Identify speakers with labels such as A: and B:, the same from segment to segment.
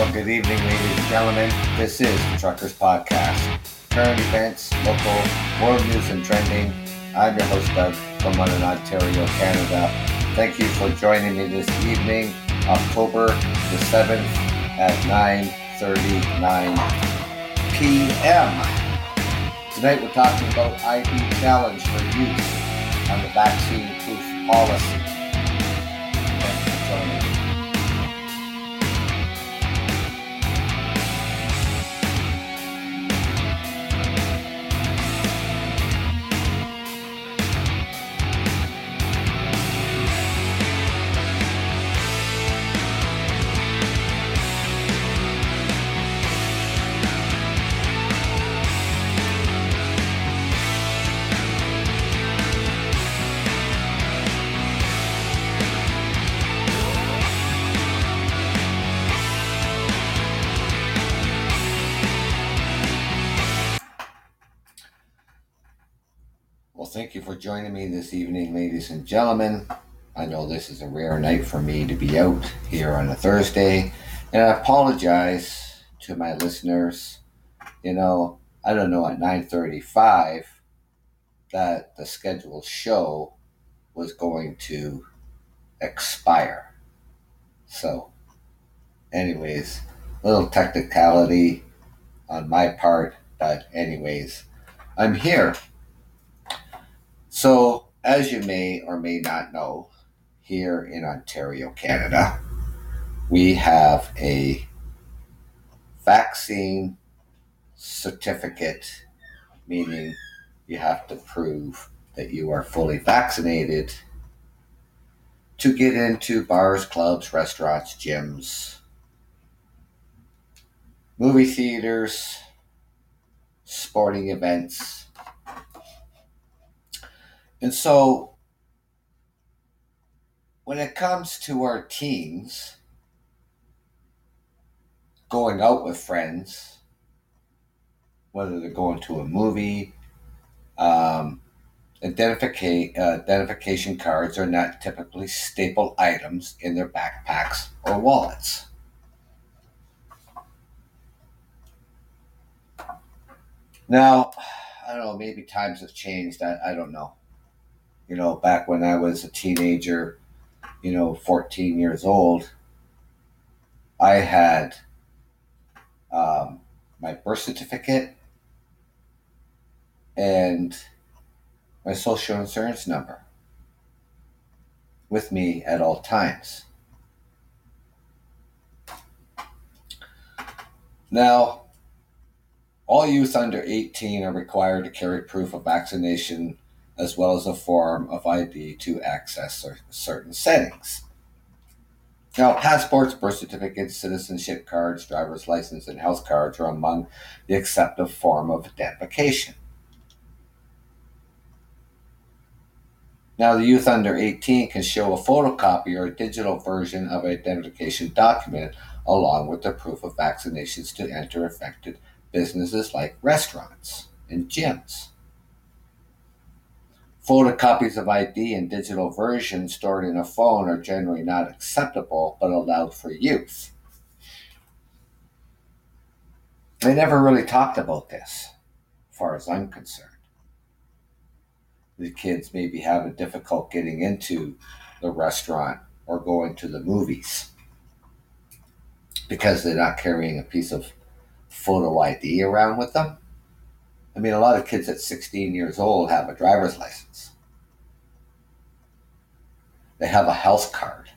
A: Well, good evening, ladies and gentlemen. This is the Truckers Podcast. Current events, local, world news, and trending. I'm your host, Doug, from London, Ontario, Canada. Thank you for joining me this evening, October the 7th at 9.39 p.m. Tonight we're talking about ID challenge for youth on the vaccine proof policy. Joining me this evening, ladies and gentlemen. I know this is a rare night for me to be out here on a Thursday, and I apologize to my listeners. You know, I don't know at 9:35 that the scheduled show was going to expire. So, anyways, little technicality on my part, but anyways, I'm here. So, as you may or may not know, here in Ontario, Canada, we have a vaccine certificate, meaning you have to prove that you are fully vaccinated to get into bars, clubs, restaurants, gyms, movie theaters, sporting events. And so, when it comes to our teens going out with friends, whether they're going to a movie, um, identifica- identification cards are not typically staple items in their backpacks or wallets. Now, I don't know, maybe times have changed. I, I don't know. You know, back when I was a teenager, you know, 14 years old, I had um, my birth certificate and my social insurance number with me at all times. Now, all youth under 18 are required to carry proof of vaccination as well as a form of ID to access certain settings. Now, passports, birth certificates, citizenship cards, driver's license, and health cards are among the accepted form of identification. Now, the youth under 18 can show a photocopy or a digital version of an identification document along with the proof of vaccinations to enter affected businesses like restaurants and gyms. Photocopies of ID and digital versions stored in a phone are generally not acceptable but allowed for use. They never really talked about this, as far as I'm concerned. The kids maybe have a difficult getting into the restaurant or going to the movies because they're not carrying a piece of photo ID around with them. I mean, a lot of kids at 16 years old have a driver's license. They have a health card.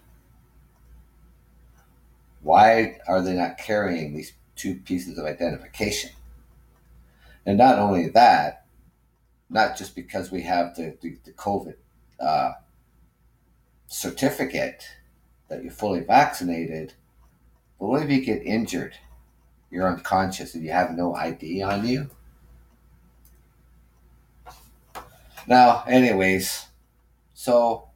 A: Why are they not carrying these two pieces of identification? And not only that, not just because we have the, the, the COVID uh, certificate that you're fully vaccinated, but what if you get injured? You're unconscious and you have no ID on you? Now, anyways, so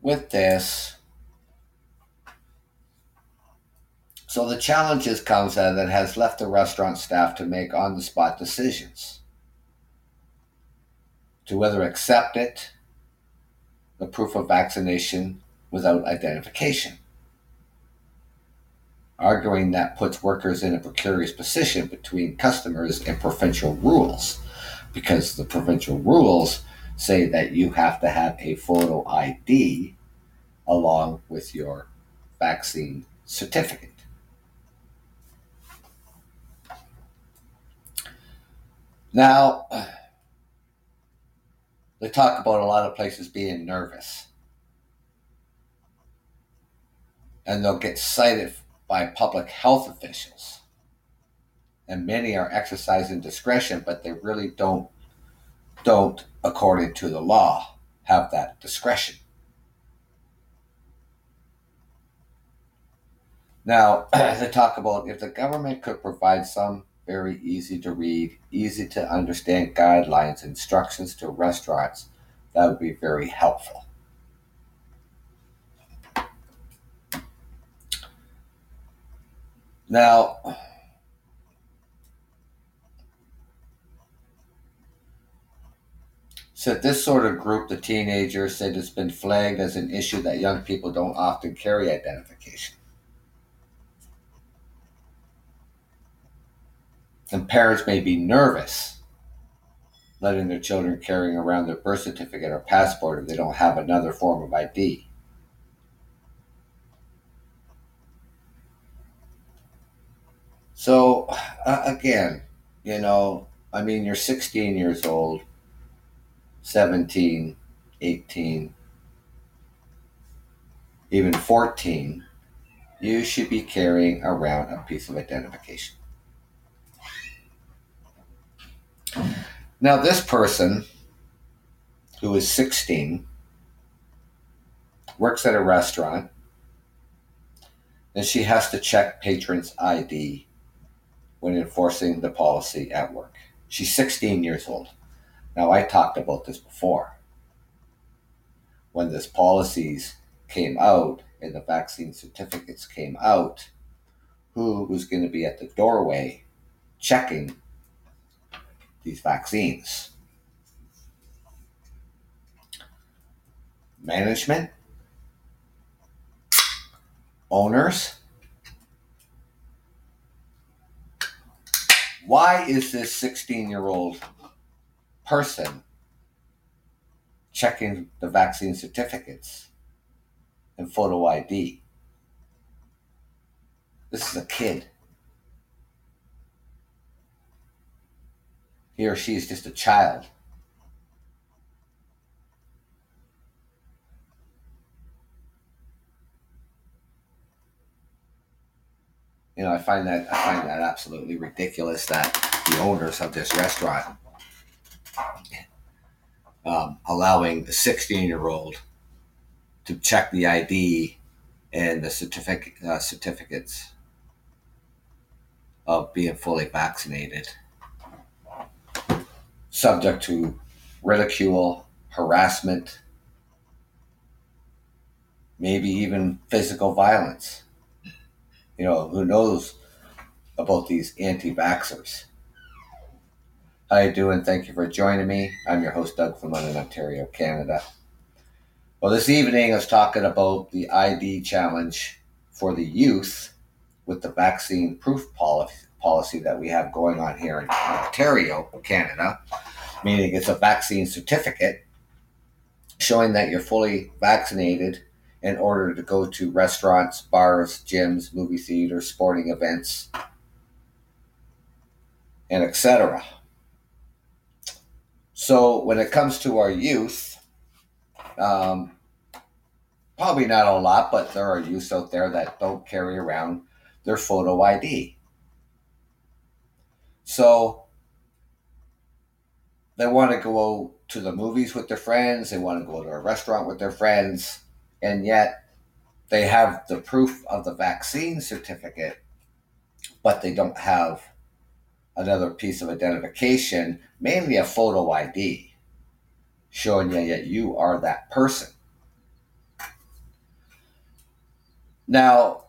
A: with this, so the challenges comes that it has left the restaurant staff to make on the spot decisions to whether accept it, the proof of vaccination without identification. Arguing that puts workers in a precarious position between customers and provincial rules because the provincial rules say that you have to have a photo ID along with your vaccine certificate. Now, they talk about a lot of places being nervous. And they'll get cited by public health officials. And many are exercising discretion, but they really don't don't, according to the law, have that discretion. Now, they talk about if the government could provide some very easy to read, easy to understand guidelines, instructions to restaurants, that would be very helpful. Now, said this sort of group, the teenagers, said it's been flagged as an issue that young people don't often carry identification. And parents may be nervous letting their children carrying around their birth certificate or passport if they don't have another form of ID. So, uh, again, you know, I mean, you're 16 years old, 17, 18, even 14, you should be carrying around a piece of identification. Now, this person who is 16 works at a restaurant and she has to check patrons' ID when enforcing the policy at work. She's 16 years old. Now, I talked about this before. When this policies came out and the vaccine certificates came out, who was going to be at the doorway checking these vaccines. Management, owners. Why is this 16 year old person checking the vaccine certificates and photo ID? This is a kid. he or she is just a child. You know, I find that I find that absolutely ridiculous that the owners of this restaurant um, allowing the 16 year old to check the ID and the certificate uh, certificates of being fully vaccinated subject to ridicule, harassment, maybe even physical violence. You know, who knows about these anti-vaxxers? How you doing? Thank you for joining me. I'm your host, Doug from London, Ontario, Canada. Well, this evening I was talking about the ID challenge for the youth with the vaccine proof policy policy that we have going on here in Ontario, Canada, meaning it's a vaccine certificate showing that you're fully vaccinated in order to go to restaurants, bars, gyms, movie theaters, sporting events, and etc. So when it comes to our youth, um, probably not a lot, but there are youths out there that don't carry around their photo ID. So they want to go to the movies with their friends, they want to go to a restaurant with their friends, and yet they have the proof of the vaccine certificate, but they don't have another piece of identification, mainly a photo ID, showing you that you are that person. Now,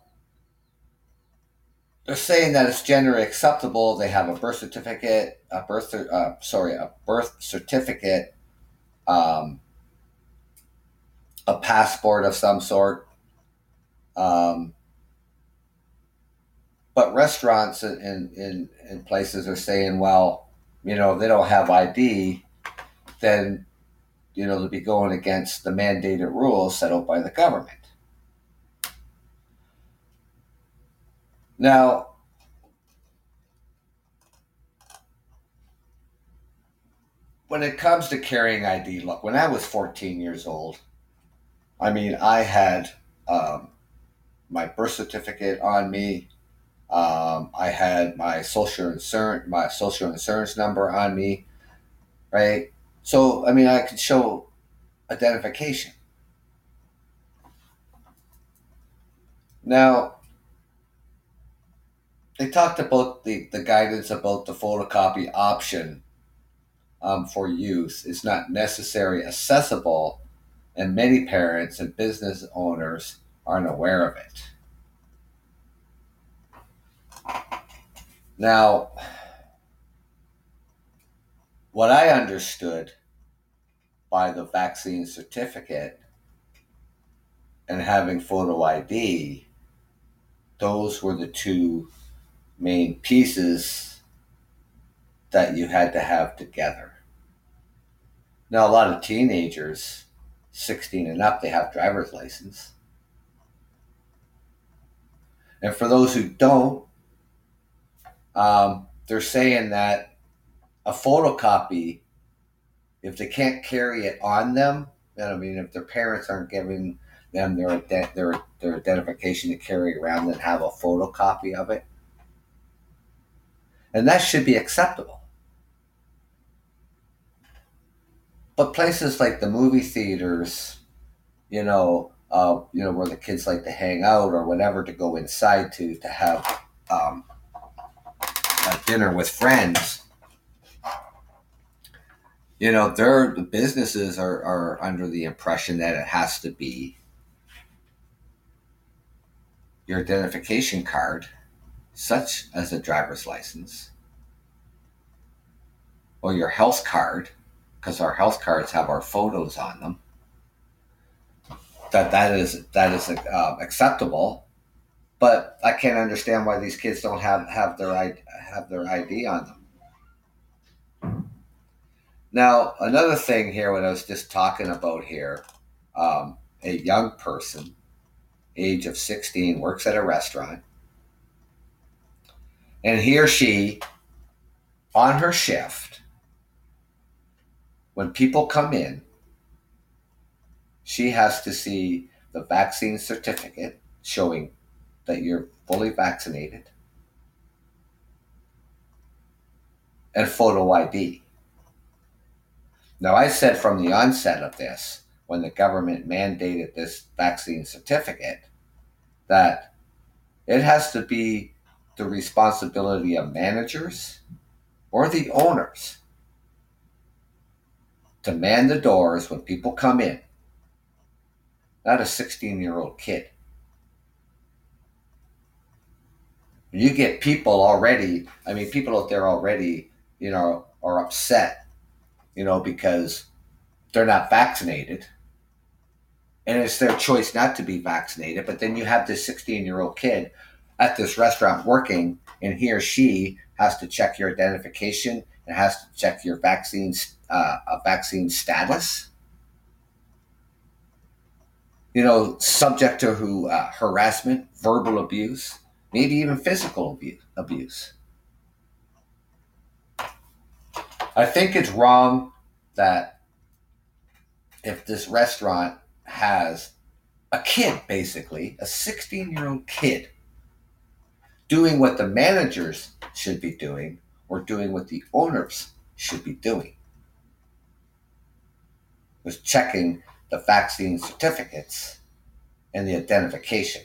A: they're saying that it's generally acceptable. They have a birth certificate, a birth, uh, sorry, a birth certificate, um, a passport of some sort, um, but restaurants in, in, in places are saying, well, you know, they don't have ID, then, you know, they'll be going against the mandated rules set out by the government. Now, when it comes to carrying ID, look, when I was 14 years old, I mean, I had um, my birth certificate on me. Um, I had my social insurance, my social insurance number on me, right? So, I mean, I could show identification. Now, they talked about the, the guidance about the photocopy option um, for use is not necessary accessible, and many parents and business owners aren't aware of it. Now, what I understood by the vaccine certificate and having photo ID, those were the two main pieces that you had to have together. Now, a lot of teenagers, 16 and up, they have driver's license. And for those who don't, um, they're saying that a photocopy, if they can't carry it on them, I mean, if their parents aren't giving them their their their identification to carry around and have a photocopy of it, and that should be acceptable. But places like the movie theaters, you know, uh, you know, where the kids like to hang out or whatever to go inside to to have um, a dinner with friends. You know, their the businesses are, are under the impression that it has to be your identification card such as a driver's license or your health card, because our health cards have our photos on them, that that is that is uh, acceptable. But I can't understand why these kids don't have have their have their ID on them. Now, another thing here, what I was just talking about here, um, a young person, age of 16, works at a restaurant and he or she, on her shift, when people come in, she has to see the vaccine certificate showing that you're fully vaccinated and photo ID. Now, I said from the onset of this, when the government mandated this vaccine certificate, that it has to be the responsibility of managers or the owners to man the doors when people come in, not a 16 year old kid. You get people already, I mean, people out there already, you know, are upset, you know, because they're not vaccinated. And it's their choice not to be vaccinated. But then you have this 16 year old kid at this restaurant working, and he or she has to check your identification and has to check your vaccine uh, a vaccine status. You know, subject to who uh, harassment, verbal abuse, maybe even physical abuse. I think it's wrong that if this restaurant has a kid, basically, a 16 year old kid doing what the managers should be doing or doing what the owners should be doing was checking the vaccine certificates and the identification,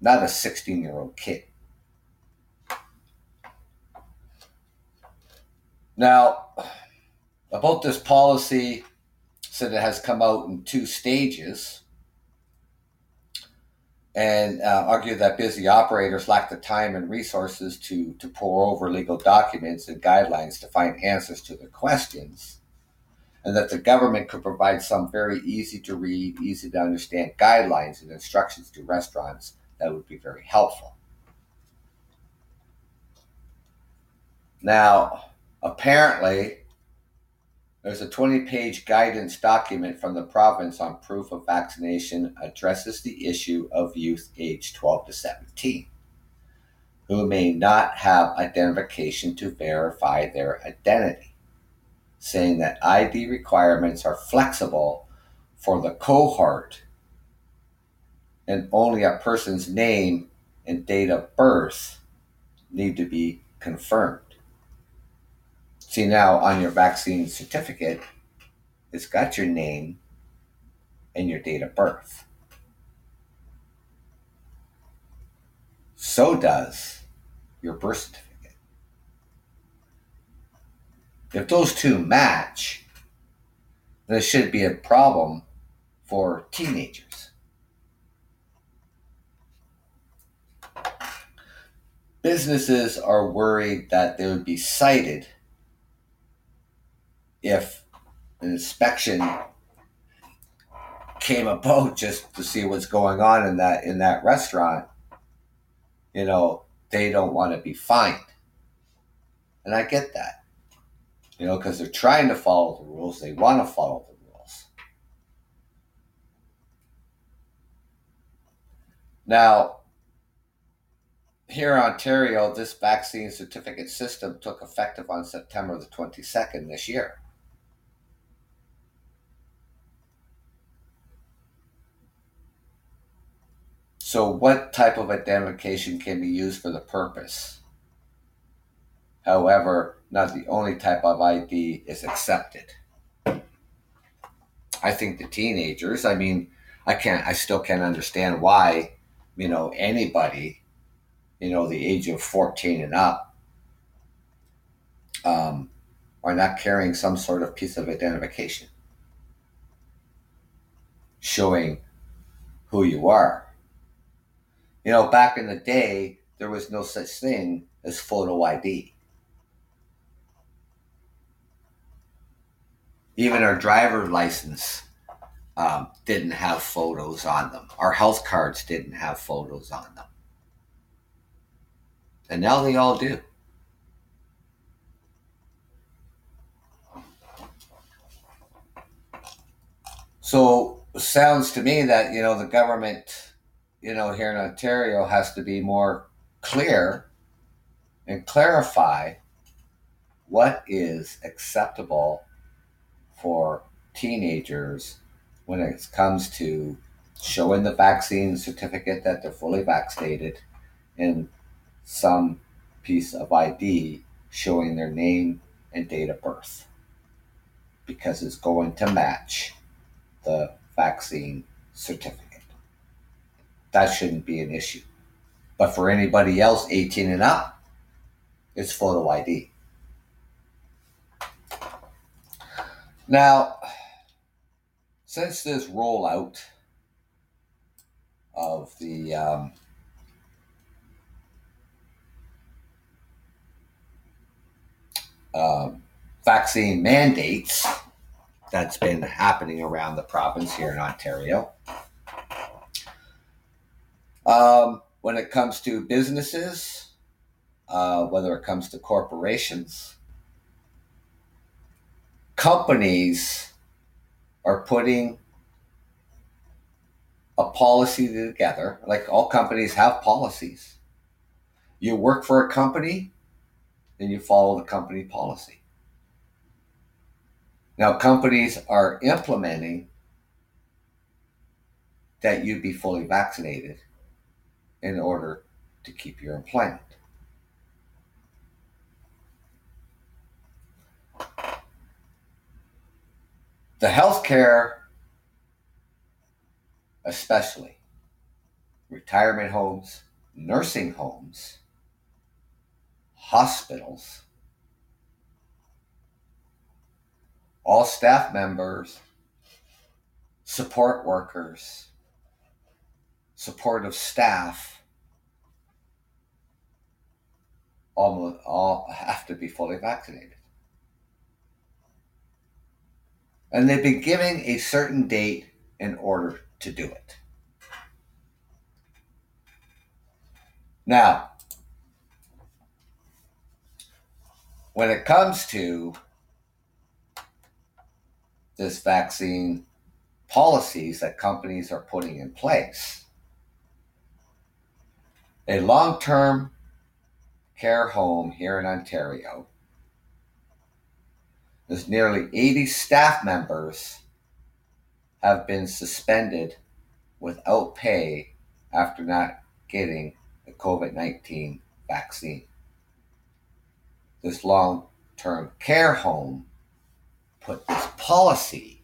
A: not a 16 year old kid. Now, about this policy, said it has come out in two stages and uh, argue that busy operators lack the time and resources to, to pore over legal documents and guidelines to find answers to their questions, and that the government could provide some very easy to read, easy to understand guidelines and instructions to restaurants that would be very helpful. Now, apparently, there's a 20 page guidance document from the province on proof of vaccination addresses the issue of youth aged 12 to 17 who may not have identification to verify their identity, saying that ID requirements are flexible for the cohort and only a person's name and date of birth need to be confirmed. See now on your vaccine certificate, it's got your name and your date of birth. So does your birth certificate. If those two match, there should be a problem for teenagers. Businesses are worried that they would be cited if an inspection came about just to see what's going on in that in that restaurant, you know, they don't want to be fined. And I get that. You know, because they're trying to follow the rules, they want to follow the rules. Now, here in Ontario, this vaccine certificate system took effective on September the 22nd this year. So, what type of identification can be used for the purpose? However, not the only type of ID is accepted. I think the teenagers, I mean, I can't, I still can't understand why, you know, anybody, you know, the age of 14 and up, um, are not carrying some sort of piece of identification showing who you are. You know, back in the day, there was no such thing as photo ID. Even our driver license um, didn't have photos on them. Our health cards didn't have photos on them. And now they all do. So sounds to me that, you know, the government you know, here in Ontario has to be more clear and clarify what is acceptable for teenagers when it comes to showing the vaccine certificate that they're fully vaccinated and some piece of ID showing their name and date of birth because it's going to match the vaccine certificate that shouldn't be an issue. But for anybody else 18 and up, it's photo ID. Now, since this rollout of the um, uh, vaccine mandates that's been happening around the province here in Ontario, um, when it comes to businesses, uh, whether it comes to corporations, companies are putting a policy together. Like all companies have policies. You work for a company, then you follow the company policy. Now, companies are implementing that you be fully vaccinated in order to keep your employment. The healthcare, especially retirement homes, nursing homes, hospitals, all staff members, support workers, supportive staff all, all have to be fully vaccinated. And they've been giving a certain date in order to do it. Now, when it comes to this vaccine policies that companies are putting in place. A long term care home here in Ontario. There's nearly 80 staff members have been suspended without pay after not getting the COVID 19 vaccine. This long term care home put this policy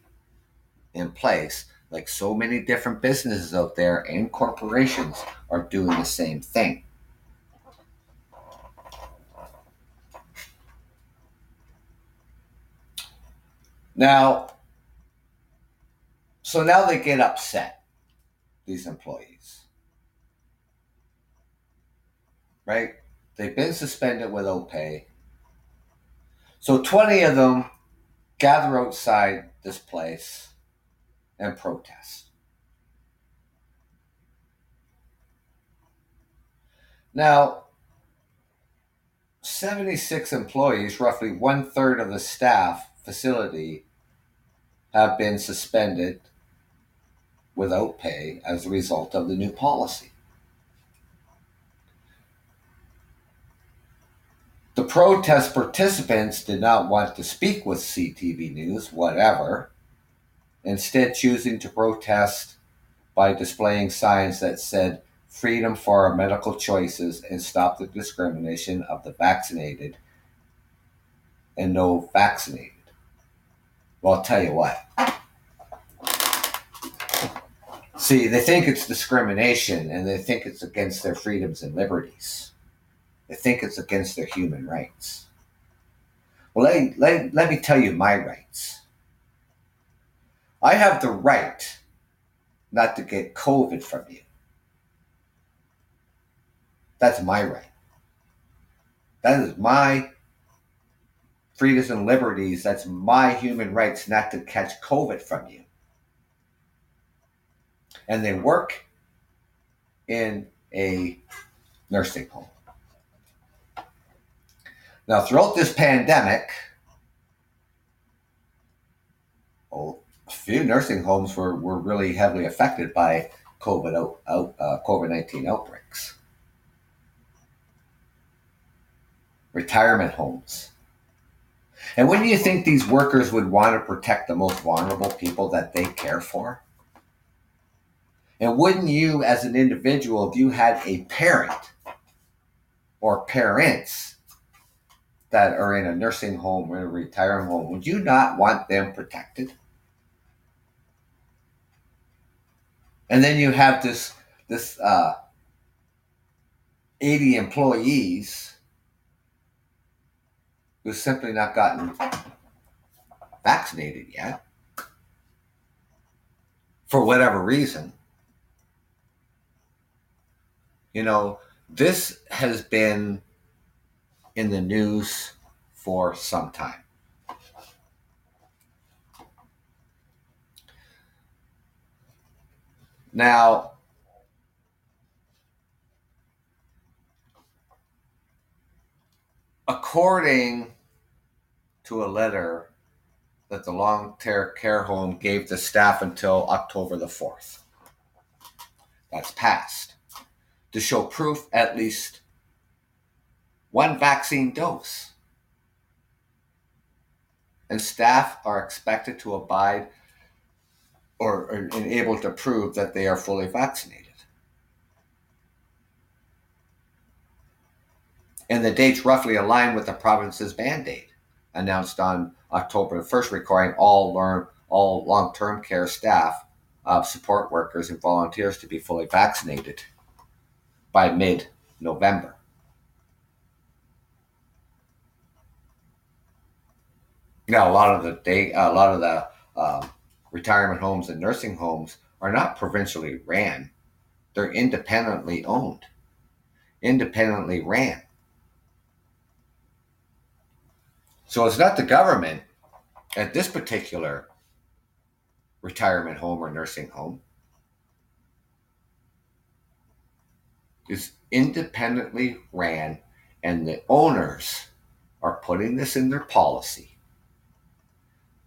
A: in place, like so many different businesses out there and corporations are doing the same thing. Now, so now they get upset, these employees. Right? They've been suspended without pay. So 20 of them gather outside this place and protest. Now, 76 employees, roughly one third of the staff facility, have been suspended without pay as a result of the new policy. The protest participants did not want to speak with CTV News, whatever, instead, choosing to protest by displaying signs that said freedom for our medical choices and stop the discrimination of the vaccinated and no vaccinated. Well, I'll tell you what. See, they think it's discrimination and they think it's against their freedoms and liberties. They think it's against their human rights. Well, let, let, let me tell you my rights. I have the right not to get COVID from you. That's my right. That is my freedoms and liberties. That's my human rights not to catch COVID from you. And they work in a nursing home. Now, throughout this pandemic, oh, a few nursing homes were, were really heavily affected by COVID out, out uh, COVID nineteen outbreaks. Retirement homes. And when do you think these workers would want to protect the most vulnerable people that they care for? And wouldn't you, as an individual, if you had a parent or parents that are in a nursing home or a retirement home, would you not want them protected? And then you have this this uh, 80 employees who've simply not gotten vaccinated yet for whatever reason. You know, this has been in the news for some time. Now, according to a letter that the long term care home gave the staff until October the 4th, that's passed, to show proof at least one vaccine dose. And staff are expected to abide or, or able to prove that they are fully vaccinated. And the dates roughly align with the province's mandate announced on October 1st, requiring all learn all long-term care staff, uh, support workers, and volunteers to be fully vaccinated by mid-November. Now, a lot of the day, a lot of the um, retirement homes and nursing homes are not provincially ran; they're independently owned, independently ran. So it's not the government at this particular retirement home or nursing home. It's independently ran, and the owners are putting this in their policy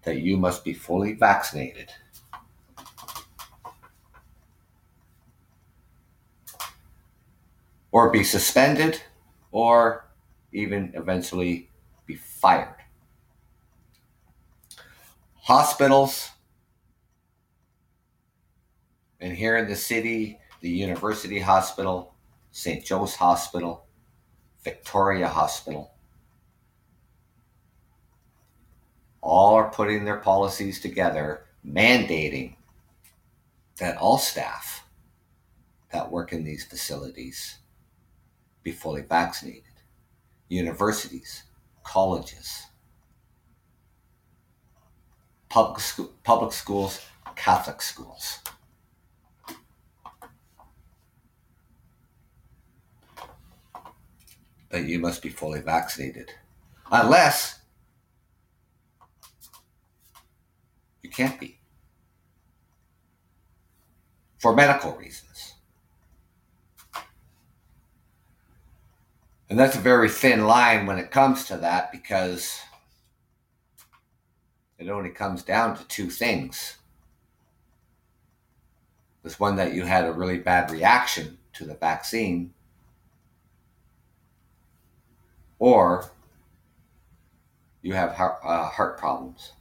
A: that you must be fully vaccinated. Or be suspended, or even eventually fired. Hospitals, and here in the city, the University Hospital, St. Joe's Hospital, Victoria Hospital, all are putting their policies together, mandating that all staff that work in these facilities be fully vaccinated. Universities, colleges, public, sco- public schools, Catholic schools. That you must be fully vaccinated. Unless You can't be. For medical reasons. And that's a very thin line when it comes to that because it only comes down to two things. There's one that you had a really bad reaction to the vaccine, or you have heart, uh, heart problems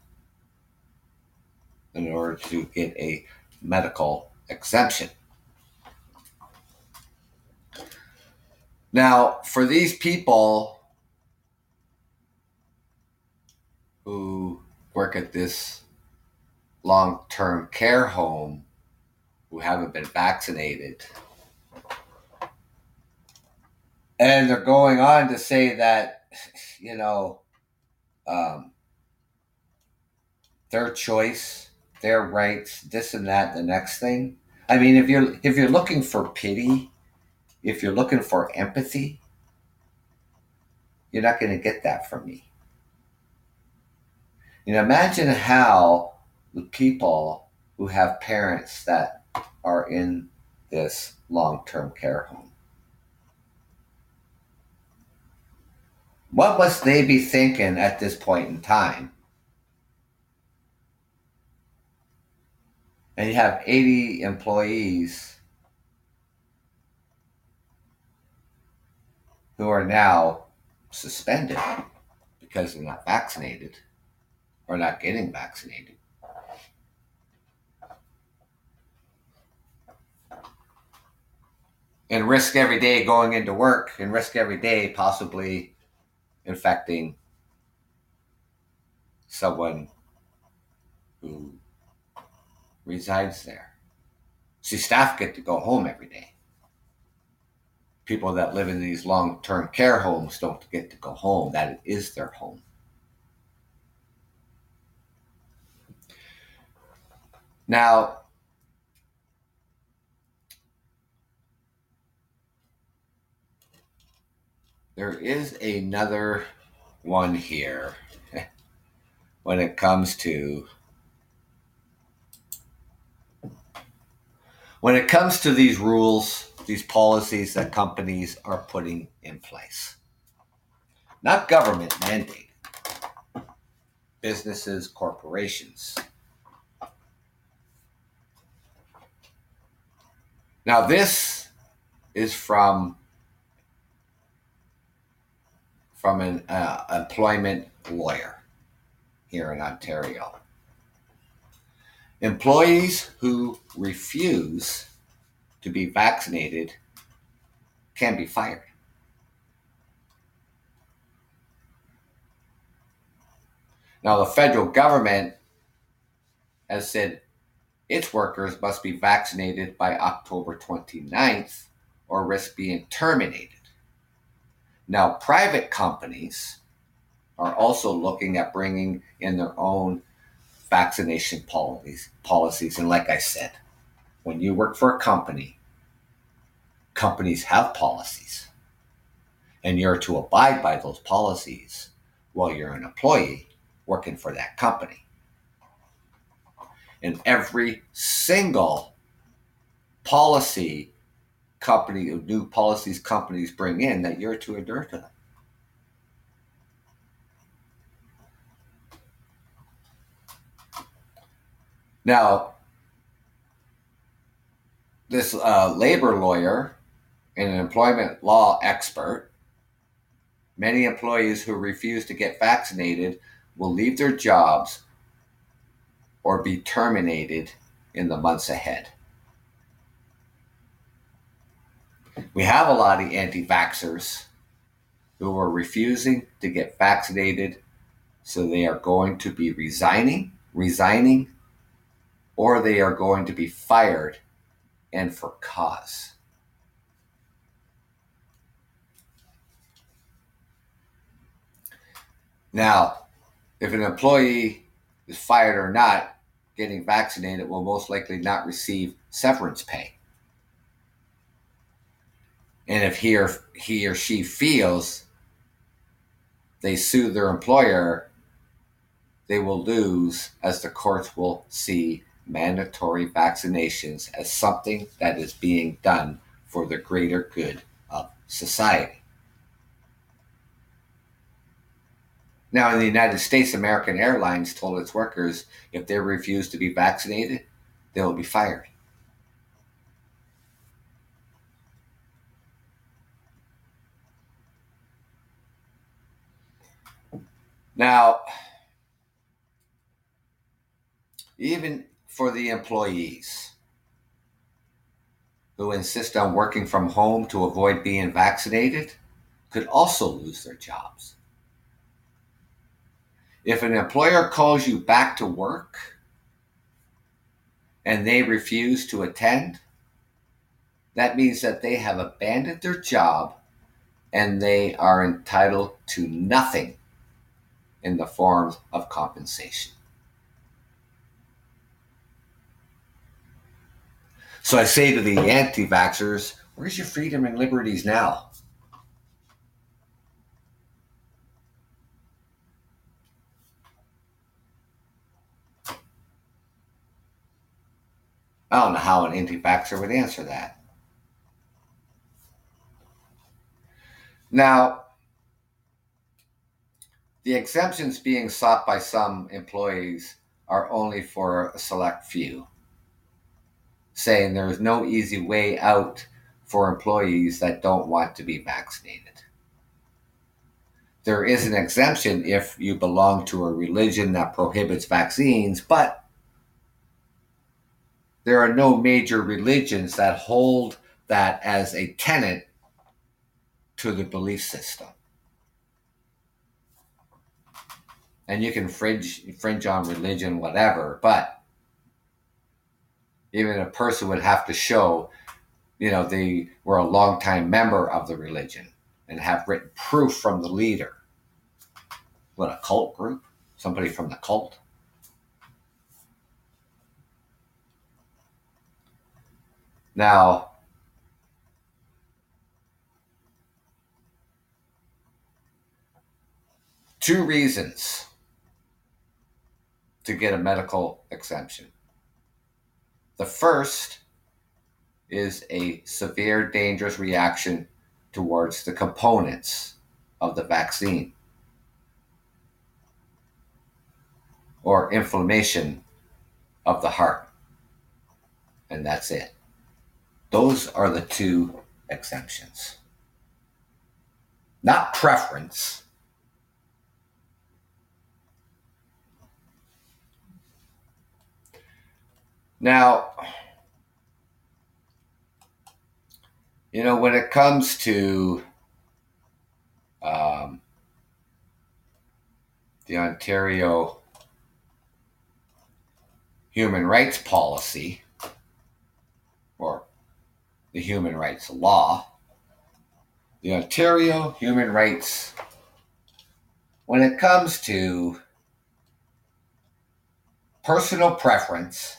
A: in order to get a medical exemption. Now, for these people who work at this long term care home who haven't been vaccinated, and they're going on to say that, you know, um, their choice their rights, this and that, the next thing. I mean, if you're if you're looking for pity, if you're looking for empathy, you're not going to get that from me. You know, imagine how the people who have parents that are in this long-term care home. What must they be thinking at this point in time? and you have 80 employees who are now suspended because they're not vaccinated or not getting vaccinated. And risk every day going into work and risk every day possibly infecting someone who resides there. See, staff get to go home every day. People that live in these long term care homes don't get to go home. That is their home. Now, there is another one here when it comes to when it comes to these rules, these policies that companies are putting in place. Not government mandate, businesses, corporations. Now, this is from from an uh, employment lawyer here in Ontario. Employees who refuse to be vaccinated can be fired. Now, the federal government has said its workers must be vaccinated by October 29th or risk being terminated. Now, private companies are also looking at bringing in their own vaccination policies policies and like i said when you work for a company, companies have policies, and you're to abide by those policies while you're an employee working for that company. And every single policy company, new policies companies bring in that you're to adhere to them. Now, this uh, labor lawyer and an employment law expert, many employees who refuse to get vaccinated will leave their jobs or be terminated in the months ahead. We have a lot of anti vaxxers who are refusing to get vaccinated, so they are going to be resigning, resigning, or they are going to be fired and for cause. Now, if an employee is fired or not, getting vaccinated will most likely not receive severance pay. And if he or, he or she feels they sue their employer, they will lose as the courts will see mandatory vaccinations as something that is being done for the greater good of society. Now, in the United States, American Airlines told its workers if they refuse to be vaccinated, they will be fired. Now, even for the employees who insist on working from home to avoid being vaccinated could also lose their jobs. If an employer calls you back to work and they refuse to attend, that means that they have abandoned their job and they are entitled to nothing in the form of compensation. So I say to the anti vaxxers, where's your freedom and liberties now? I don't know how an anti vaxxer would answer that. Now, the exemptions being sought by some employees are only for a select few, saying there is no easy way out for employees that don't want to be vaccinated. There is an exemption if you belong to a religion that prohibits vaccines, but there are no major religions that hold that as a tenet to the belief system. And you can fringe, fringe on religion, whatever, but even a person would have to show, you know, they were a longtime member of the religion and have written proof from the leader. What, a cult group? Somebody from the cult? Now, two reasons to get a medical exemption. The first is a severe dangerous reaction towards the components of the vaccine or inflammation of the heart. And that's it. Those are the two exemptions. Not preference. Now, you know, when it comes to um, the Ontario human rights policy, or the human rights law, the Ontario human rights, when it comes to personal preference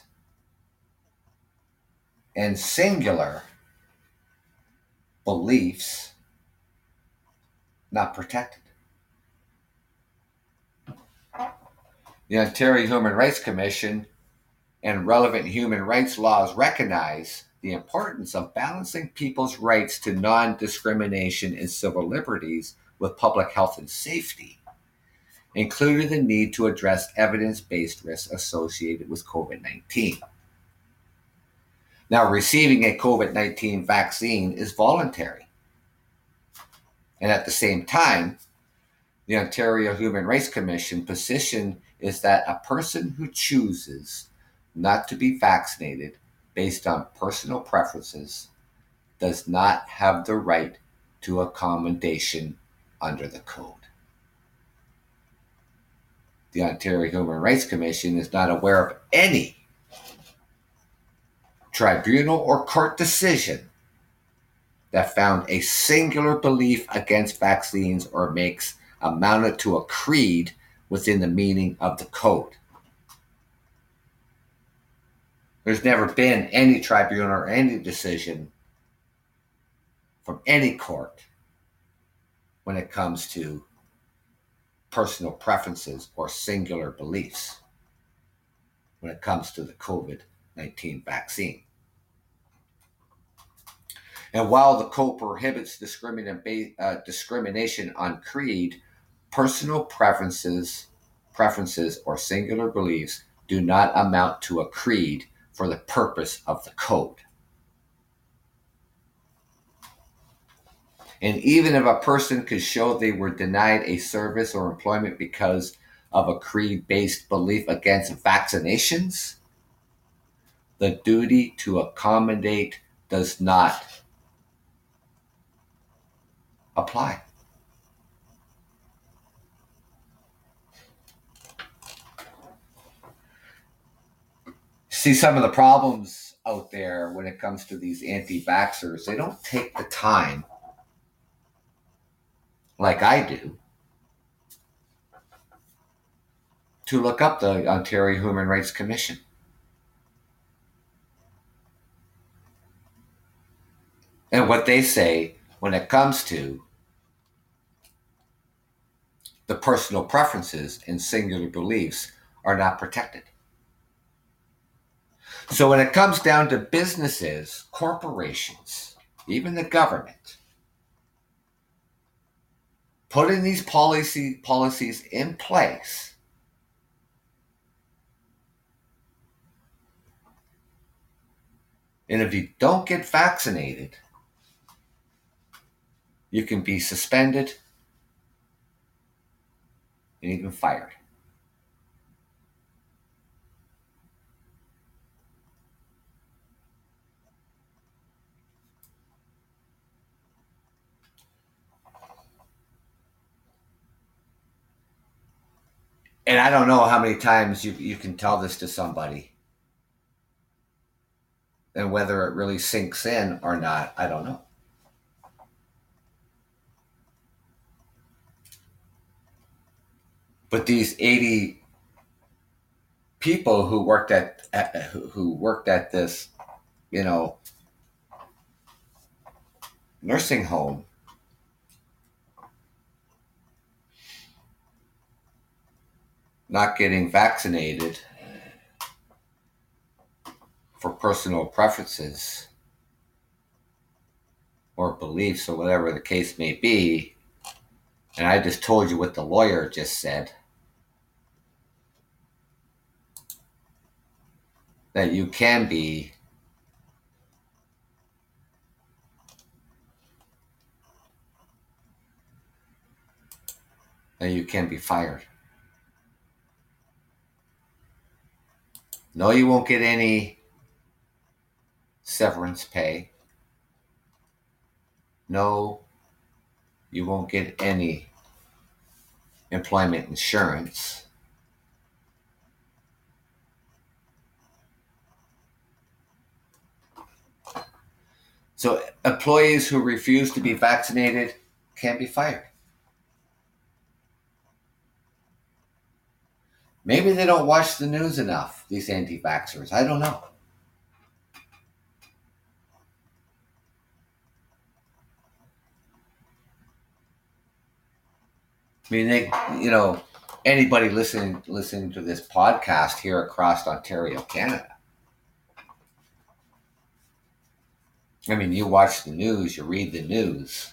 A: and singular beliefs, not protected. The Ontario Human Rights Commission and relevant human rights laws recognize the importance of balancing people's rights to non discrimination and civil liberties with public health and safety. including the need to address evidence based risks associated with COVID 19. Now, receiving a COVID 19 vaccine is voluntary. And at the same time, the Ontario Human Rights Commission position is that a person who chooses not to be vaccinated based on personal preferences does not have the right to accommodation under the code. The Ontario Human Rights Commission is not aware of any tribunal or court decision that found a singular belief against vaccines or makes amounted to a creed within the meaning of the code. There's never been any tribunal or any decision from any court when it comes to personal preferences or singular beliefs when it comes to the COVID 19 vaccine. And while the code prohibits uh, discrimination on creed, personal preferences, preferences or singular beliefs do not amount to a creed for the purpose of the code. And even if a person could show they were denied a service or employment because of a creed based belief against vaccinations, the duty to accommodate does not apply. See some of the problems out there when it comes to these anti vaxxers. They don't take the time, like I do, to look up the Ontario Human Rights Commission. And what they say when it comes to the personal preferences and singular beliefs are not protected. So when it comes down to businesses, corporations, even the government, putting these policy policies in place and if you don't get vaccinated you can be suspended and even fired. And I don't know how many times you, you can tell this to somebody. And whether it really sinks in or not, I don't know. But these 80 people who worked at, at who worked at this, you know, nursing home not getting vaccinated for personal preferences or beliefs or whatever the case may be. And I just told you what the lawyer just said. That you can be that you can be fired. No, you won't get any severance pay. No, you won't get any employment insurance. So employees who refuse to be vaccinated can't be fired. Maybe they don't watch the news enough, these anti vaxxers. I don't know. I mean, they, you know, anybody listening listening to this podcast here across Ontario, Canada, I mean, you watch the news, you read the news.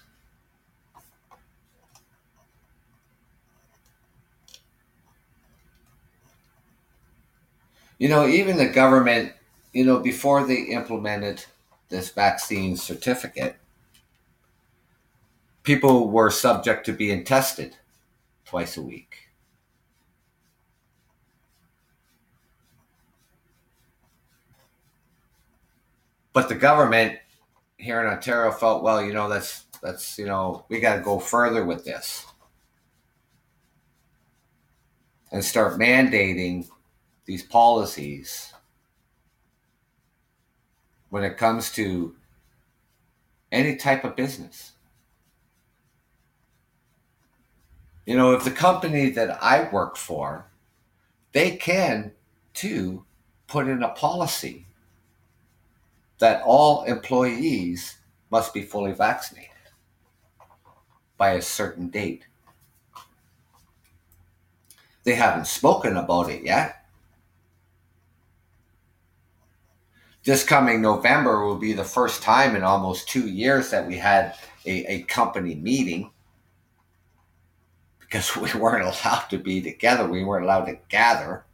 A: You know, even the government, you know, before they implemented this vaccine certificate, people were subject to being tested twice a week. But the government here in Ontario felt, well, you know, that's that's you know, we got to go further with this and start mandating these policies when it comes to any type of business. You know, if the company that I work for, they can too put in a policy that all employees must be fully vaccinated by a certain date. They haven't spoken about it yet. This coming November will be the first time in almost two years that we had a, a company meeting because we weren't allowed to be together. We weren't allowed to gather.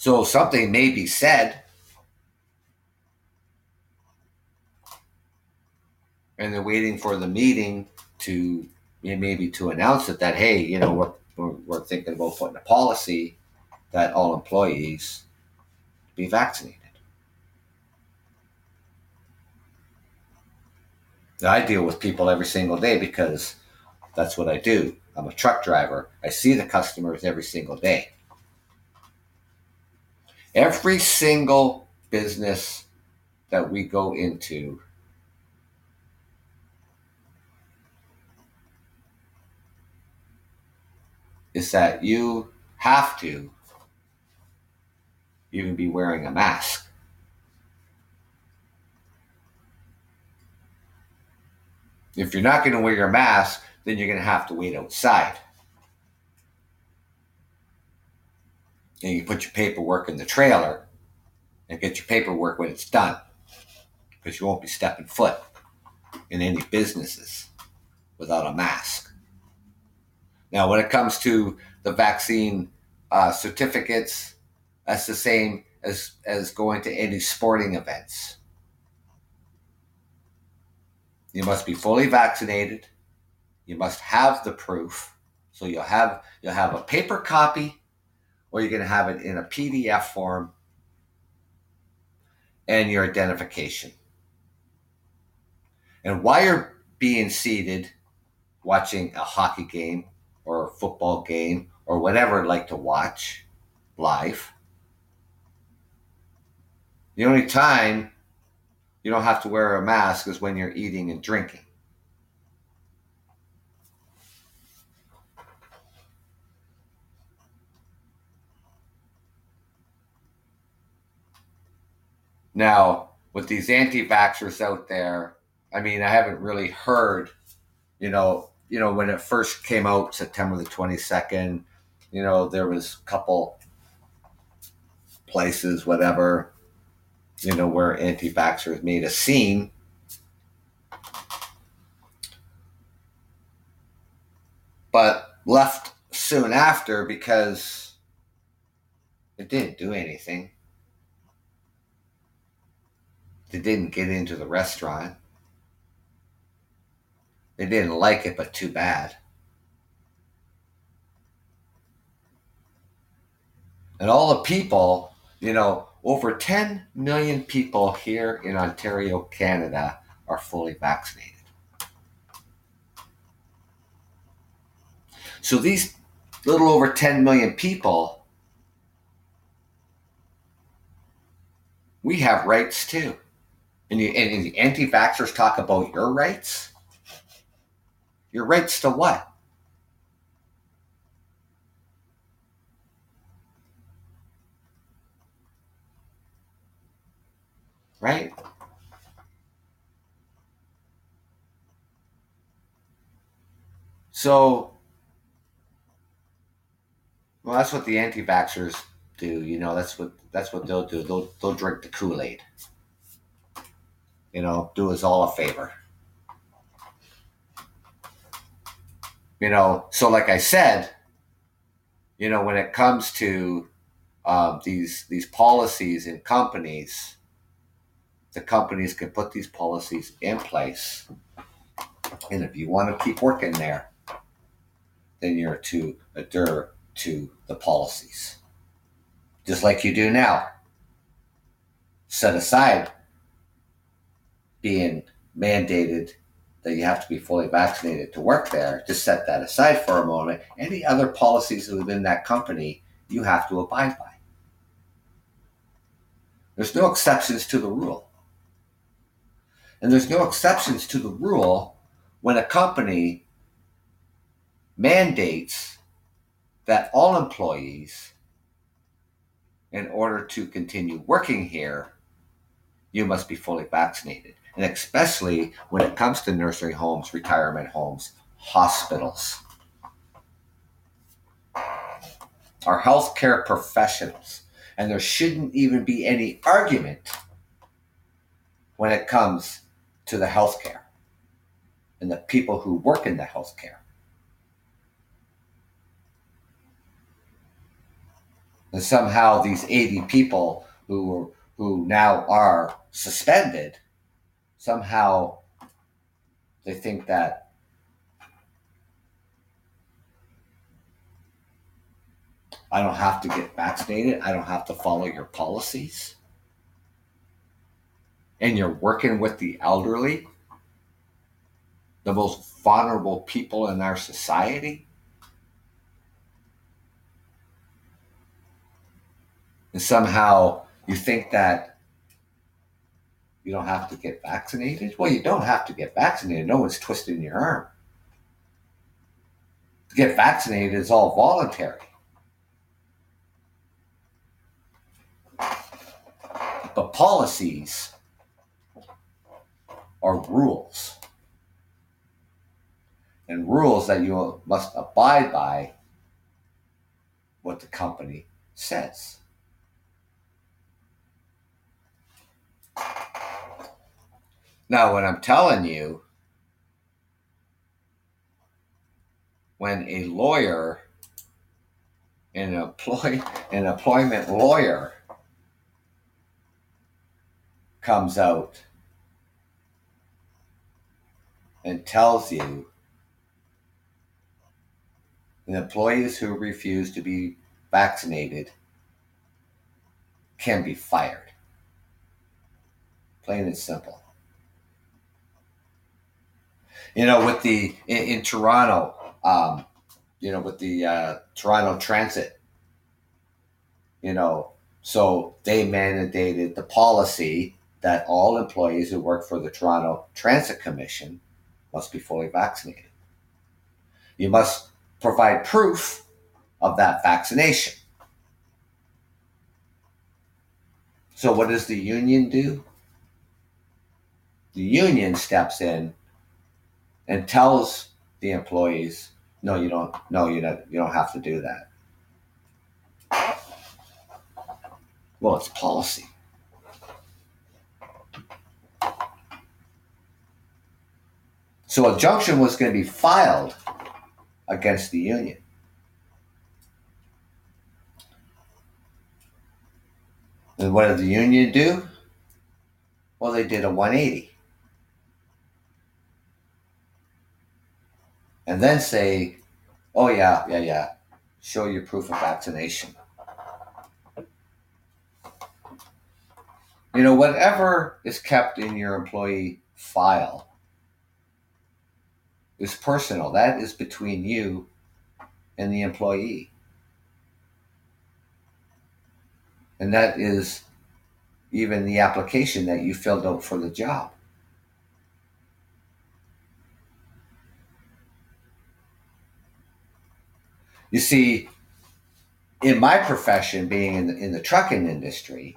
A: So something may be said. And they're waiting for the meeting to maybe to announce it that hey, you know, we're, we're, we're thinking about putting a policy that all employees be vaccinated. I deal with people every single day because that's what I do. I'm a truck driver. I see the customers every single day. Every single business that we go into is that you have to even be wearing a mask. If you're not going to wear your mask, then you're going to have to wait outside. And you put your paperwork in the trailer and get your paperwork when it's done because you won't be stepping foot in any businesses without a mask. Now, when it comes to the vaccine uh, certificates, that's the same as, as going to any sporting events. You must be fully vaccinated. You must have the proof. So you'll have you'll have a paper copy or you're going to have it in a PDF form and your identification. And while you're being seated watching a hockey game or a football game or whatever like to watch live, the only time you don't have to wear a mask is when you're eating and drinking. Now, with these anti-vaxxers out there, I mean, I haven't really heard, you know, you know, when it first came out, September the twenty second, you know, there was a couple places, whatever, you know, where anti-vaxxers made a scene. But left soon after because it didn't do anything. They didn't get into the restaurant. They didn't like it, but too bad. And all the people, you know, over 10 million people here in Ontario, Canada are fully vaccinated. So these little over 10 million people, we have rights too. And, you, and the anti vaxxers talk about your rights. Your rights to what? Right? So, well, that's what the anti-vaxxers do. You know, that's what that's what they'll do. They'll they'll drink the Kool Aid you know, do us all a favor. You know, so like I said, you know, when it comes to um, these these policies in companies, the companies can put these policies in place, and if you want to keep working there, then you're to adhere to the policies, just like you do now. Set aside being mandated that you have to be fully vaccinated to work there, just set that aside for a moment. Any other policies within that company you have to abide by. There's no exceptions to the rule. And there's no exceptions to the rule when a company mandates that all employees, in order to continue working here, you must be fully vaccinated and especially when it comes to nursing homes, retirement homes, hospitals. Our healthcare professionals, and there shouldn't even be any argument when it comes to the healthcare and the people who work in the healthcare. And somehow these 80 people who who now are suspended somehow they think that I don't have to get vaccinated. I don't have to follow your policies. And you're working with the elderly, the most vulnerable people in our society. And somehow you think that you don't have to get vaccinated? Well, you don't have to get vaccinated. No one's twisting your arm. To get vaccinated is all voluntary. But policies are rules. And rules that you must abide by what the company says. Now, what I'm telling you, when a lawyer, an employ, an employment lawyer, comes out and tells you the employees who refuse to be vaccinated can be fired. Plain and simple you know, with the in, in Toronto, um, you know, with the uh, Toronto Transit, you know, so they mandated the policy that all employees who work for the Toronto Transit Commission must be fully vaccinated. You must provide proof of that vaccination. So, what does the union do? The union steps in and tells the employees, no, you don't, no, you don't, you don't have to do that. Well, it's policy. So a junction was going to be filed against the union. And what did the union do? Well, they did a 180. And then say, oh, yeah, yeah, yeah, show your proof of vaccination. You know, whatever is kept in your employee file is personal. That is between you and the employee. And that is even the application that you filled out for the job. You see, in my profession, being in the, in the trucking industry,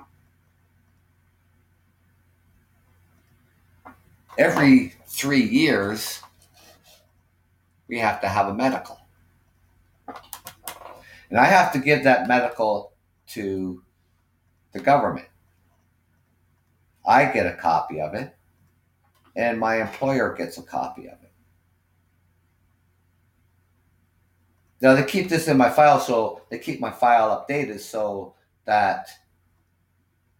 A: every three years, we have to have a medical. And I have to give that medical to the government. I get a copy of it, and my employer gets a copy of it. Now they keep this in my file, so they keep my file updated so that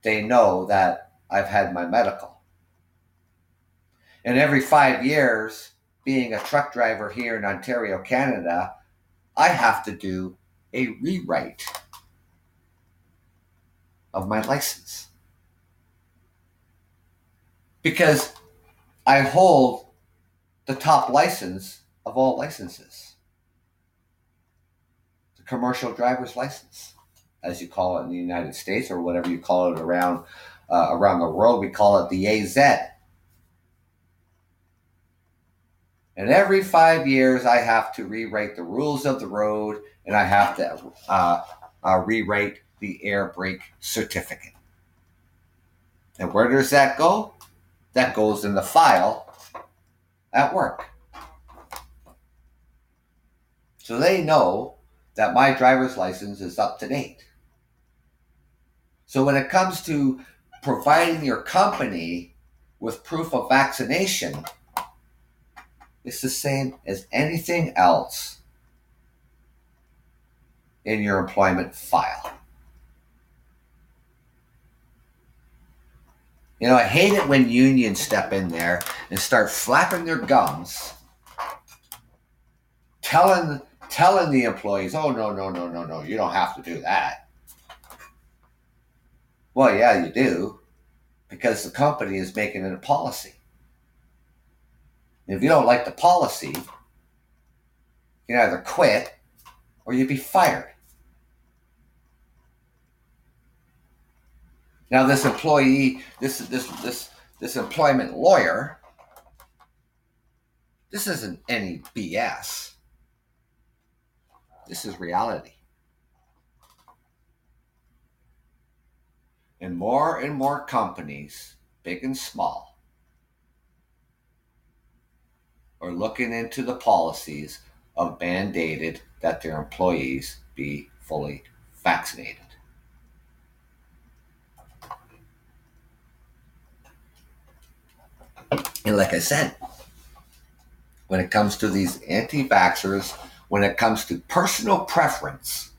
A: they know that I've had my medical. And every five years, being a truck driver here in Ontario, Canada, I have to do a rewrite of my license. Because I hold the top license of all licenses commercial driver's license, as you call it in the United States, or whatever you call it around, uh, around the world. We call it the AZ. And every five years, I have to rewrite the rules of the road and I have to uh, uh, rewrite the air brake certificate. And where does that go? That goes in the file at work. So they know that my driver's license is up to date. So when it comes to providing your company with proof of vaccination, it's the same as anything else in your employment file. You know, I hate it when unions step in there and start flapping their gums, telling telling the employees, "Oh no, no, no, no, no, you don't have to do that." Well, yeah, you do, because the company is making it a policy. If you don't like the policy, you can either quit or you'd be fired. Now, this employee, this this this this employment lawyer, this isn't any BS. This is reality. And more and more companies, big and small, are looking into the policies of mandated that their employees be fully vaccinated. And like I said, when it comes to these anti vaxxers, when it comes to personal preference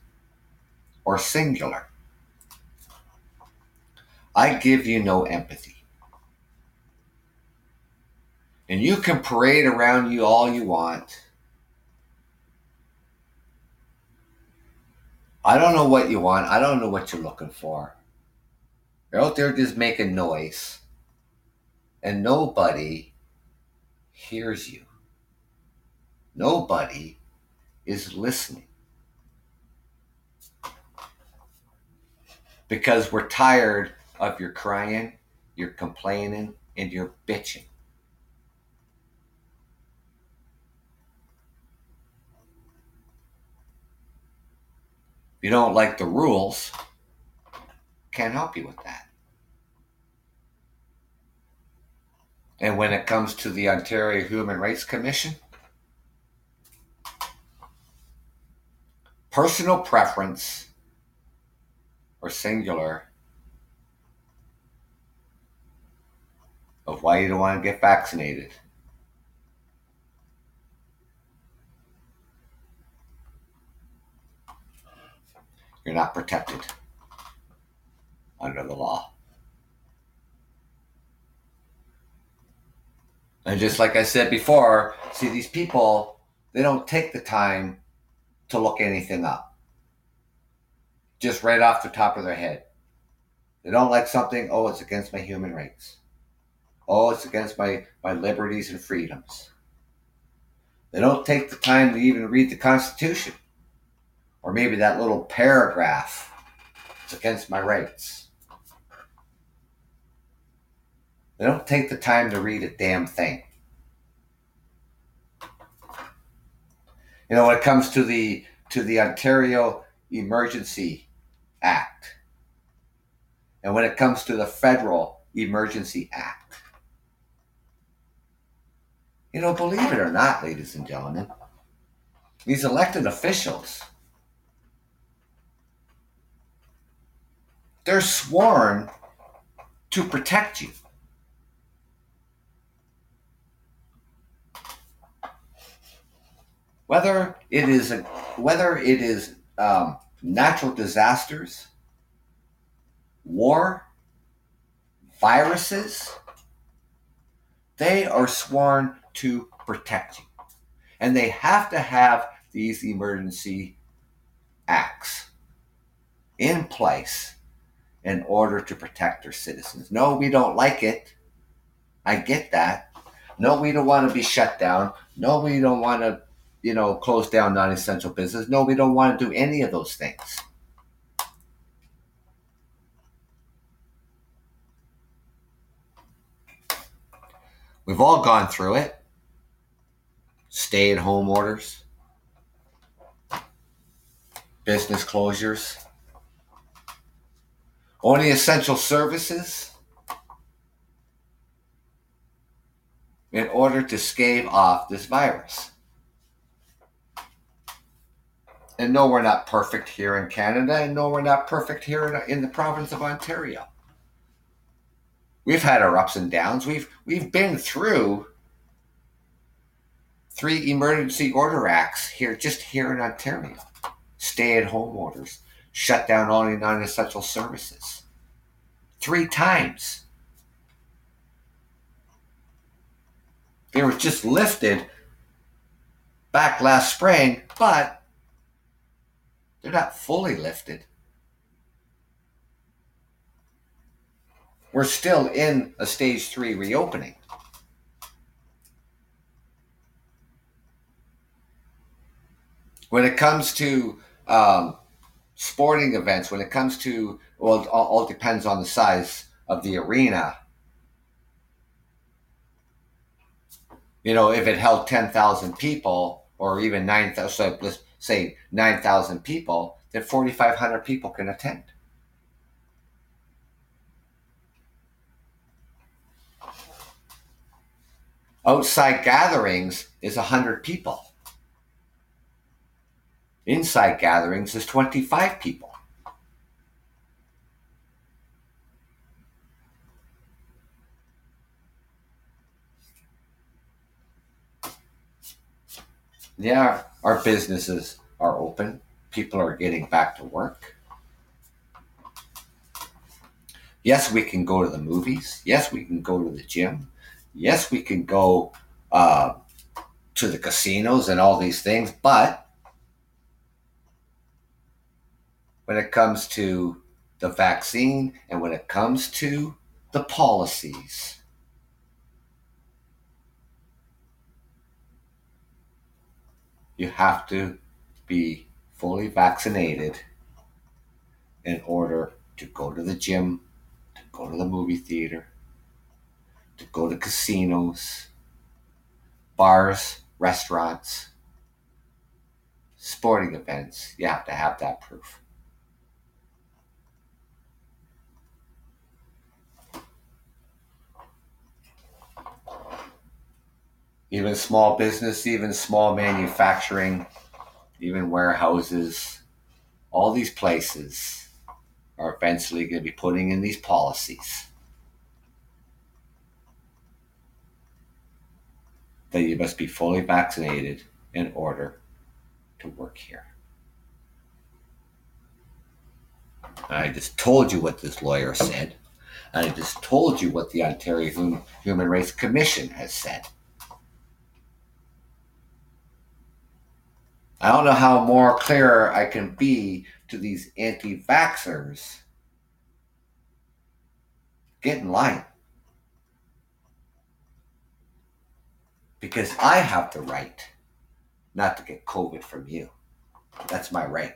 A: or singular, I give you no empathy. And you can parade around you all you want. I don't know what you want. I don't know what you're looking for. You're out there just making noise and nobody hears you. Nobody is listening. Because we're tired of your crying, your complaining, and your bitching. If you don't like the rules, can't help you with that. And when it comes to the Ontario Human Rights Commission, personal preference or singular of why you don't want to get vaccinated. You're not protected under the law. And just like I said before, see, these people, they don't take the time to look anything up. Just right off the top of their head. They don't like something, oh, it's against my human rights. Oh, it's against my, my liberties and freedoms. They don't take the time to even read the Constitution. Or maybe that little paragraph. It's against my rights. They don't take the time to read a damn thing. You know, when it comes to the to the Ontario Emergency Act, and when it comes to the Federal Emergency Act, you know, believe it or not, ladies and gentlemen, these elected officials, they're sworn to protect you. Whether it is a, whether it is um, natural disasters, war, viruses, they are sworn to protect you. And they have to have these emergency acts in place in order to protect their citizens. No, we don't like it. I get that. No, we don't want to be shut down. No, we don't want to, you know, close down non essential business. No, we don't want to do any of those things. We've all gone through it. Stay at home orders, business closures, only essential services in order to stave off this virus. And no, we're not perfect here in Canada, and no, we're not perfect here in, in the province of Ontario. We've had our ups and downs. We've we've been through three emergency order acts here just here in Ontario. Stay at home orders, shut down all non essential services. Three times. They were just lifted back last spring, but they're not fully lifted. we're still in a stage three reopening. When it comes to um, sporting events, when it comes to, well, it all, all depends on the size of the arena. You know, if it held 10,000 people or even 9,000, so let's say 9,000 people, that 4,500 people can attend. Outside gatherings is 100 people. Inside gatherings is 25 people. Yeah, our businesses are open. People are getting back to work. Yes, we can go to the movies. Yes, we can go to the gym yes, we can go uh, to the casinos and all these things, but when it comes to the vaccine and when it comes to the policies, you have to be fully vaccinated in order to go to the gym, to go to the movie theater, to go to casinos, bars, restaurants, sporting events. You have to have that proof. Even small business, even small manufacturing, even warehouses, all these places are eventually going to be putting in these policies. that you must be fully vaccinated in order to work here. I just told you what this lawyer said. I just told you what the Ontario Human Rights Commission has said. I don't know how more clear I can be to these anti vaxxers. Get in line. because I have the right not to get COVID from you. That's my right.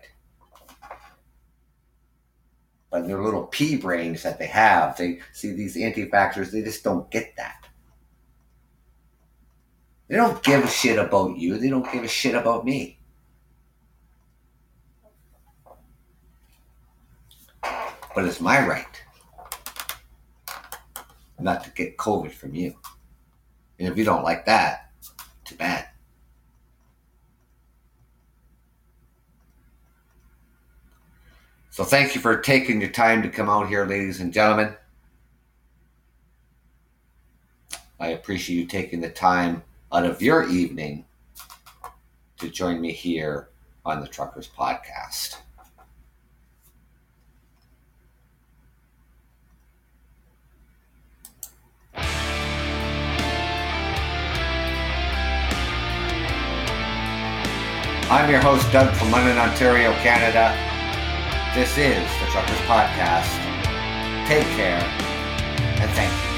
A: But their little pea brains that they have, they see these anti vaxxers, they just don't get that. They don't give a shit about you, they don't give a shit about me. But it's my right not to get COVID from you. And if you don't like that, too bad. So thank you for taking your time to come out here, ladies and gentlemen. I appreciate you taking the time out of your evening to join me here on the Truckers Podcast. I'm your host, Doug from London, Ontario, Canada. This is the Truckers Podcast. Take care and thank you.